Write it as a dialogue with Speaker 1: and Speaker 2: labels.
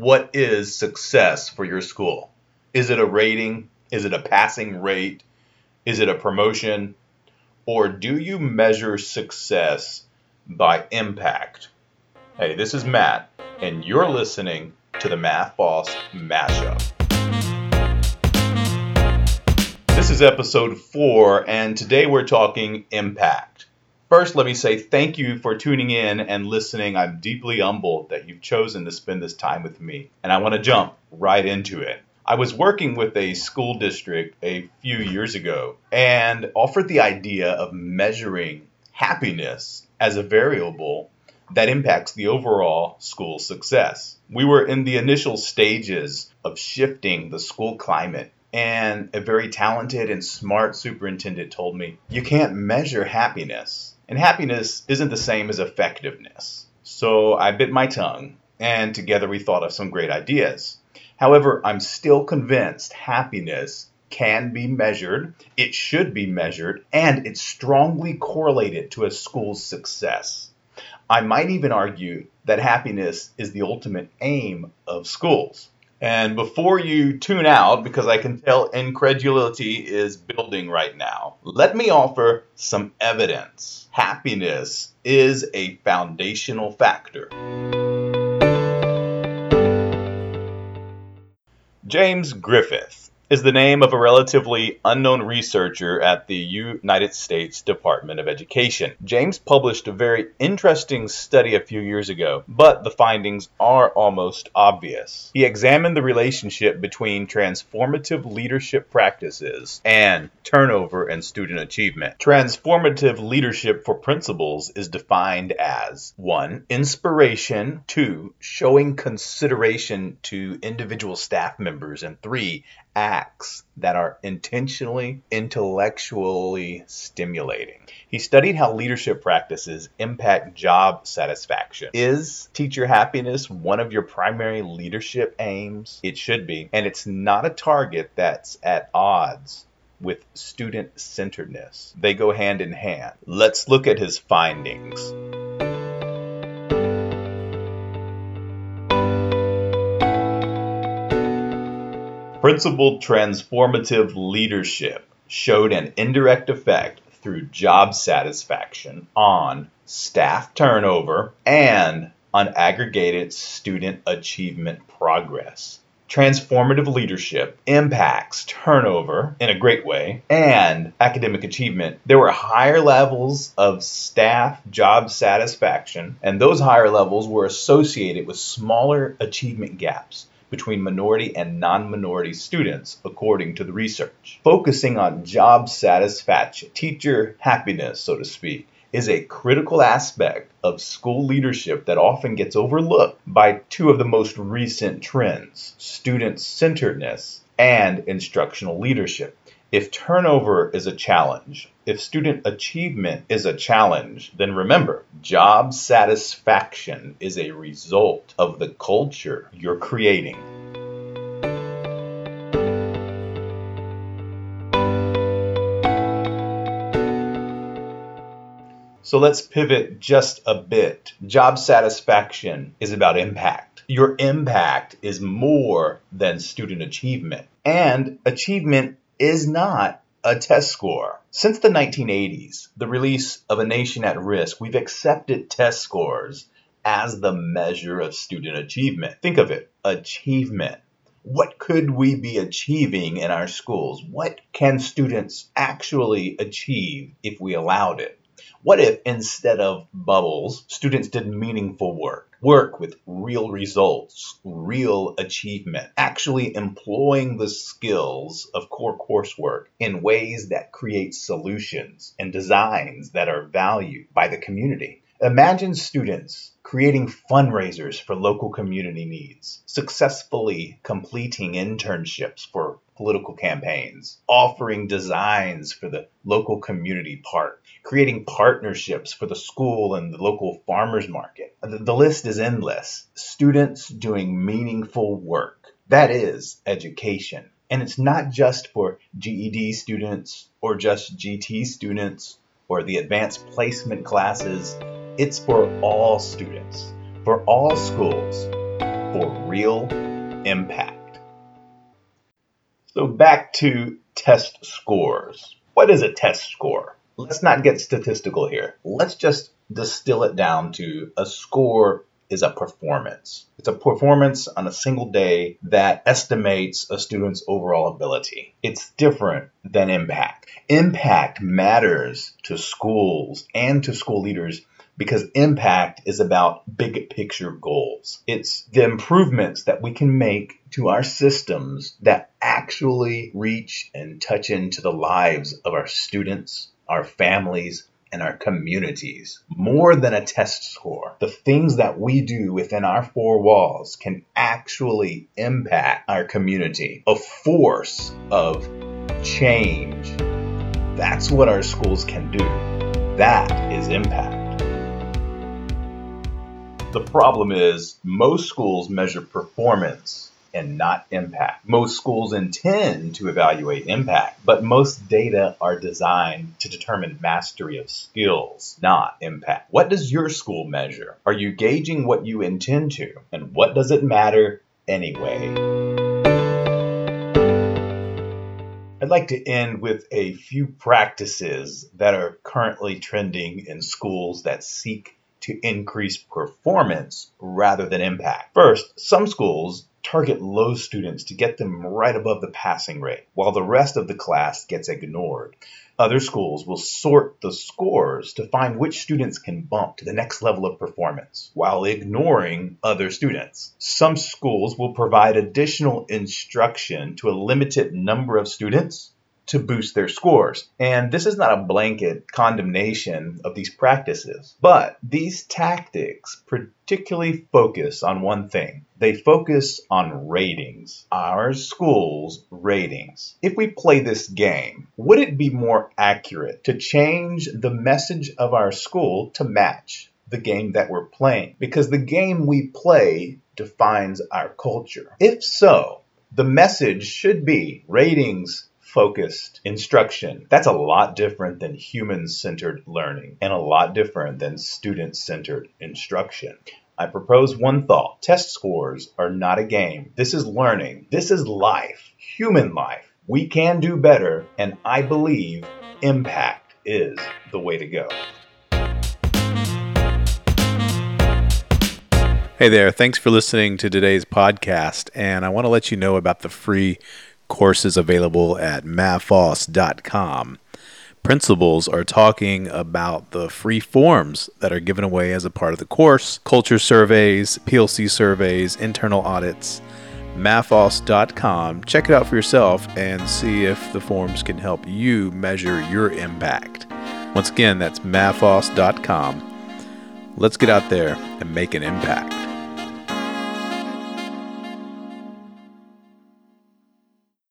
Speaker 1: What is success for your school? Is it a rating? Is it a passing rate? Is it a promotion? Or do you measure success by impact? Hey, this is Matt, and you're listening to the Math Boss Mashup. This is episode four, and today we're talking impact. First, let me say thank you for tuning in and listening. I'm deeply humbled that you've chosen to spend this time with me, and I want to jump right into it. I was working with a school district a few years ago and offered the idea of measuring happiness as a variable that impacts the overall school success. We were in the initial stages of shifting the school climate and a very talented and smart superintendent told me, You can't measure happiness. And happiness isn't the same as effectiveness. So I bit my tongue, and together we thought of some great ideas. However, I'm still convinced happiness can be measured, it should be measured, and it's strongly correlated to a school's success. I might even argue that happiness is the ultimate aim of schools. And before you tune out, because I can tell incredulity is building right now, let me offer some evidence. Happiness is a foundational factor. James Griffith is the name of a relatively unknown researcher at the United States Department of Education. James published a very interesting study a few years ago, but the findings are almost obvious. He examined the relationship between transformative leadership practices and turnover and student achievement. Transformative leadership for principals is defined as 1. Inspiration, 2. Showing consideration to individual staff members, and 3 acts that are intentionally intellectually stimulating. He studied how leadership practices impact job satisfaction. Is teacher happiness one of your primary leadership aims? It should be. And it's not a target that's at odds with student centeredness. They go hand in hand. Let's look at his findings. Principled transformative leadership showed an indirect effect through job satisfaction on staff turnover and on aggregated student achievement progress. Transformative leadership impacts turnover in a great way and academic achievement. There were higher levels of staff job satisfaction, and those higher levels were associated with smaller achievement gaps between minority and non minority students, according to the research. Focusing on job satisfaction, teacher happiness, so to speak, is a critical aspect of school leadership that often gets overlooked by two of the most recent trends student centeredness and instructional leadership. If turnover is a challenge, if student achievement is a challenge, then remember, job satisfaction is a result of the culture you're creating. So let's pivot just a bit. Job satisfaction is about impact. Your impact is more than student achievement. And achievement is not a test score. Since the 1980s, the release of A Nation at Risk, we've accepted test scores as the measure of student achievement. Think of it achievement. What could we be achieving in our schools? What can students actually achieve if we allowed it? What if instead of bubbles, students did meaningful work? work with real results, real achievement, actually employing the skills of core coursework in ways that create solutions and designs that are valued by the community. Imagine students creating fundraisers for local community needs, successfully completing internships for political campaigns, offering designs for the local community park, creating partnerships for the school and the local farmers market. The list is endless. Students doing meaningful work. That is education. And it's not just for GED students or just GT students or the advanced placement classes. It's for all students, for all schools. for real impact. So back to test scores. What is a test score? Let's not get statistical here. Let's just distill it down to a score is a performance. It's a performance on a single day that estimates a student's overall ability. It's different than impact. Impact matters to schools and to school leaders because impact is about big picture goals. It's the improvements that we can make to our systems that actually reach and touch into the lives of our students, our families, and our communities more than a test score. The things that we do within our four walls can actually impact our community, a force of change. That's what our schools can do. That is impact. The problem is most schools measure performance and not impact. Most schools intend to evaluate impact, but most data are designed to determine mastery of skills, not impact. What does your school measure? Are you gauging what you intend to? And what does it matter anyway? I'd like to end with a few practices that are currently trending in schools that seek to increase performance rather than impact. First, some schools target low students to get them right above the passing rate, while the rest of the class gets ignored. Other schools will sort the scores to find which students can bump to the next level of performance while ignoring other students. Some schools will provide additional instruction to a limited number of students to boost their scores. And this is not a blanket condemnation of these practices, but these tactics particularly focus on one thing. They focus on ratings, our school's ratings. If we play this game, would it be more accurate to change the message of our school to match the game that we're playing? Because the game we play defines our culture. If so, the message should be ratings focused instruction. That's a lot different than human centered learning and a lot different than student centered instruction. I propose one thought. Test scores are not a game. This is learning. This is life, human life. We can do better, and I believe impact is the way to go.
Speaker 2: Hey there, thanks for listening to today's podcast. And I want to let you know about the free courses available at mathfoss.com. Principals are talking about the free forms that are given away as a part of the course, culture surveys, PLC surveys, internal audits. mathfoss.com. Check it out for yourself and see if the forms can help you measure your impact. Once again, that's mathfoss.com. Let's get out there and make an impact.